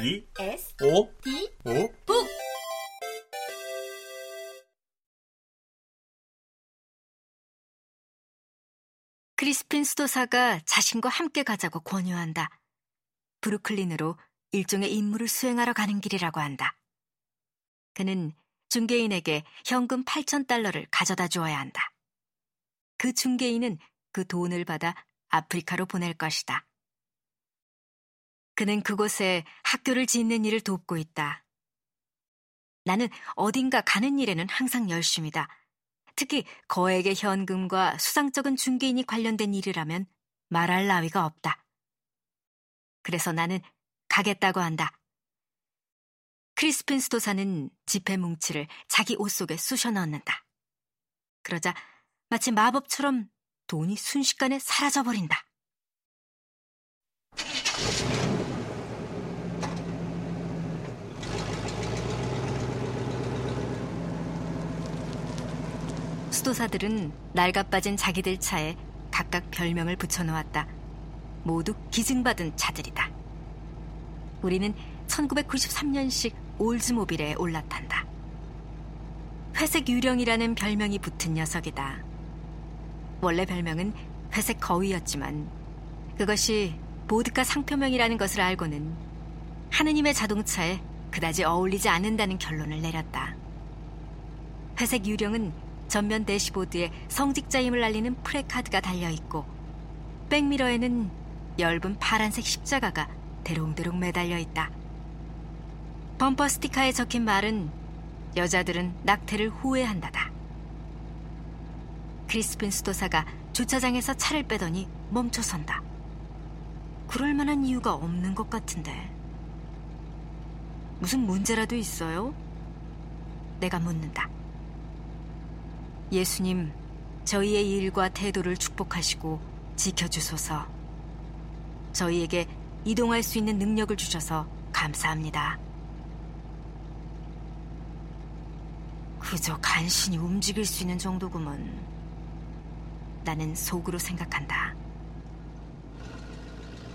E S O D O 북 크리스핀 수도사가 자신과 함께 가자고 권유한다. 브루클린으로 일종의 임무를 수행하러 가는 길이라고 한다. 그는 중개인에게 현금 8천 달러를 가져다 주어야 한다. 그 중개인은 그 돈을 받아 아프리카로 보낼 것이다. 그는 그곳에 학교를 짓는 일을 돕고 있다. 나는 어딘가 가는 일에는 항상 열심이다. 특히 거액의 현금과 수상쩍은 중개인이 관련된 일이라면 말할 나위가 없다. 그래서 나는 가겠다고 한다. 크리스핀 수도사는 지폐 뭉치를 자기 옷 속에 쑤셔 넣는다. 그러자 마치 마법처럼 돈이 순식간에 사라져버린다. 수도사들은 낡아빠진 자기들 차에 각각 별명을 붙여놓았다. 모두 기증받은 차들이다. 우리는 1993년식 올즈모빌에 올라탄다. 회색 유령이라는 별명이 붙은 녀석이다. 원래 별명은 회색 거위였지만 그것이 보드카 상표명이라는 것을 알고는 하느님의 자동차에 그다지 어울리지 않는다는 결론을 내렸다. 회색 유령은 전면 대시보드에 성직자임을 알리는 프레카드가 달려있고 백미러에는 엷은 파란색 십자가가 대롱대롱 매달려 있다. 범퍼 스티커에 적힌 말은 여자들은 낙태를 후회한다다. 크리스핀 수도사가 주차장에서 차를 빼더니 멈춰선다. 그럴 만한 이유가 없는 것 같은데. 무슨 문제라도 있어요? 내가 묻는다. 예수님, 저희의 일과 태도를 축복하시고 지켜주소서. 저희에게 이동할 수 있는 능력을 주셔서 감사합니다. 그저 간신히 움직일 수 있는 정도구먼. 나는 속으로 생각한다.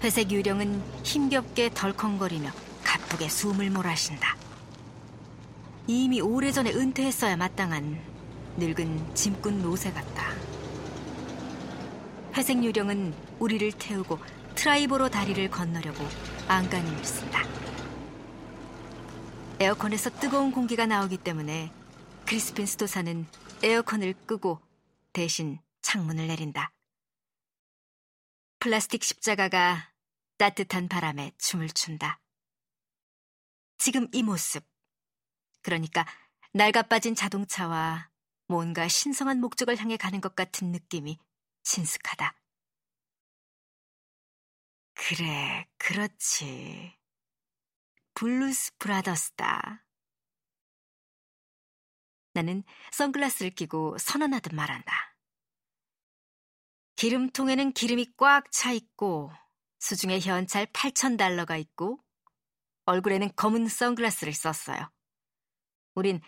회색 유령은 힘겹게 덜컹거리며 가쁘게 숨을 몰아신다. 이미 오래전에 은퇴했어야 마땅한 늙은 짐꾼 노새 같다. 회색 유령은 우리를 태우고 트라이버로 다리를 건너려고 안간힘을 쓴다. 에어컨에서 뜨거운 공기가 나오기 때문에 크리스핀 스도사는 에어컨을 끄고 대신 창문을 내린다. 플라스틱 십자가가 따뜻한 바람에 춤을 춘다. 지금 이 모습. 그러니까 낡아 빠진 자동차와 뭔가 신성한 목적을 향해 가는 것 같은 느낌이 친숙하다. 그래, 그렇지. 블루스 브라더스다. 나는 선글라스를 끼고 선언하듯 말한다. 기름통에는 기름이 꽉 차 있고 수중에 현찰 8천 달러가 있고 얼굴에는 검은 선글라스를 썼어요. 우린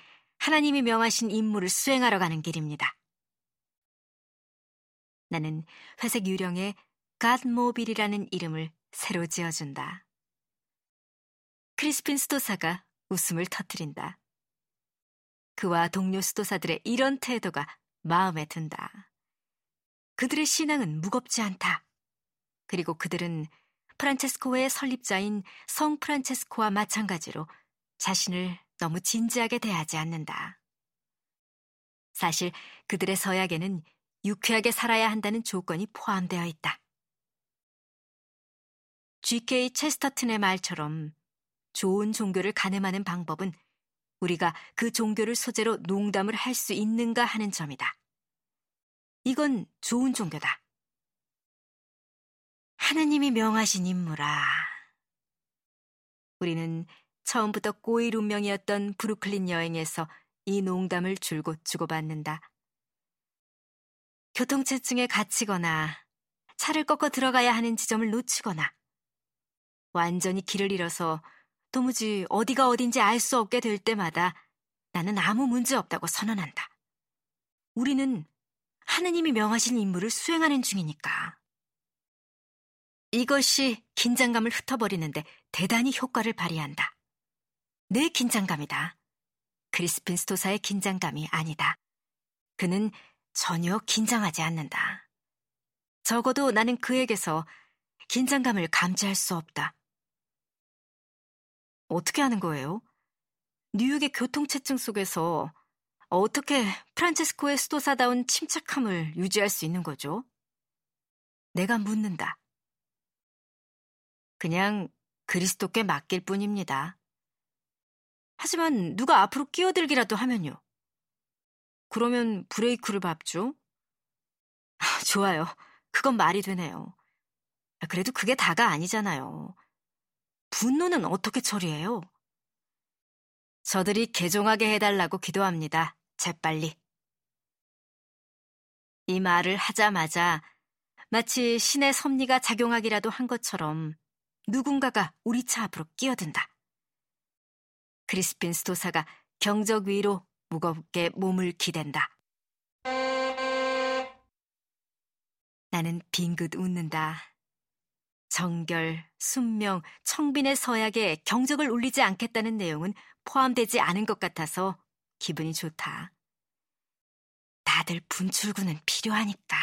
하나님이 명하신 임무를 수행하러 가는 길입니다. 나는 회색 유령의 갓모빌이라는 이름을 새로 지어준다. 크리스핀 수도사가 웃음을 터뜨린다. 그와 동료 수도사들의 이런 태도가 마음에 든다. 그들의 신앙은 무겁지 않다. 그리고 그들은 프란체스코의 설립자인 성 프란체스코와 마찬가지로 자신을 너무 진지하게 대하지 않는다. 사실 그들의 서약에는 유쾌하게 살아야 한다는 조건이 포함되어 있다. GK 체스터튼의 말처럼 좋은 종교를 가늠하는 방법은 우리가 그 종교를 소재로 농담을 할 수 있는가 하는 점이다. 이건 좋은 종교다. 하느님이 명하신 임무라. 우리는 처음부터 꼬일 운명이었던 브루클린 여행에서 이 농담을 줄곧 주고받는다. 교통체증에 갇히거나 차를 꺾어 들어가야 하는 지점을 놓치거나 완전히 길을 잃어서 도무지 어디가 어딘지 알 수 없게 될 때마다 나는 아무 문제 없다고 선언한다. 우리는 하느님이 명하신 임무를 수행하는 중이니까. 이것이 긴장감을 흩어버리는데 대단히 효과를 발휘한다. 내 긴장감이다. 크리스핀 스토사의 긴장감이 아니다. 그는 전혀 긴장하지 않는다. 적어도 나는 그에게서 긴장감을 감지할 수 없다. 어떻게 하는 거예요? 뉴욕의 교통체증 속에서 어떻게 프란체스코의 수도사다운 침착함을 유지할 수 있는 거죠? 내가 묻는다. 그냥 그리스도께 맡길 뿐입니다. 하지만 누가 앞으로 끼어들기라도 하면요. 그러면 브레이크를 밟죠? 아, 좋아요. 그건 말이 되네요. 아, 그래도 그게 다가 아니잖아요. 분노는 어떻게 처리해요? 저들이 개종하게 해달라고 기도합니다. 재빨리. 이 말을 하자마자 마치 신의 섭리가 작용하기라도 한 것처럼 누군가가 우리 차 앞으로 끼어든다. 크리스핀 스토사가 경적 위로 무겁게 몸을 기댄다. 나는 빙긋 웃는다. 정결, 순명, 청빈의 서약에 경적을 울리지 않겠다는 내용은 포함되지 않은 것 같아서 기분이 좋다. 다들 분출구는 필요하니까.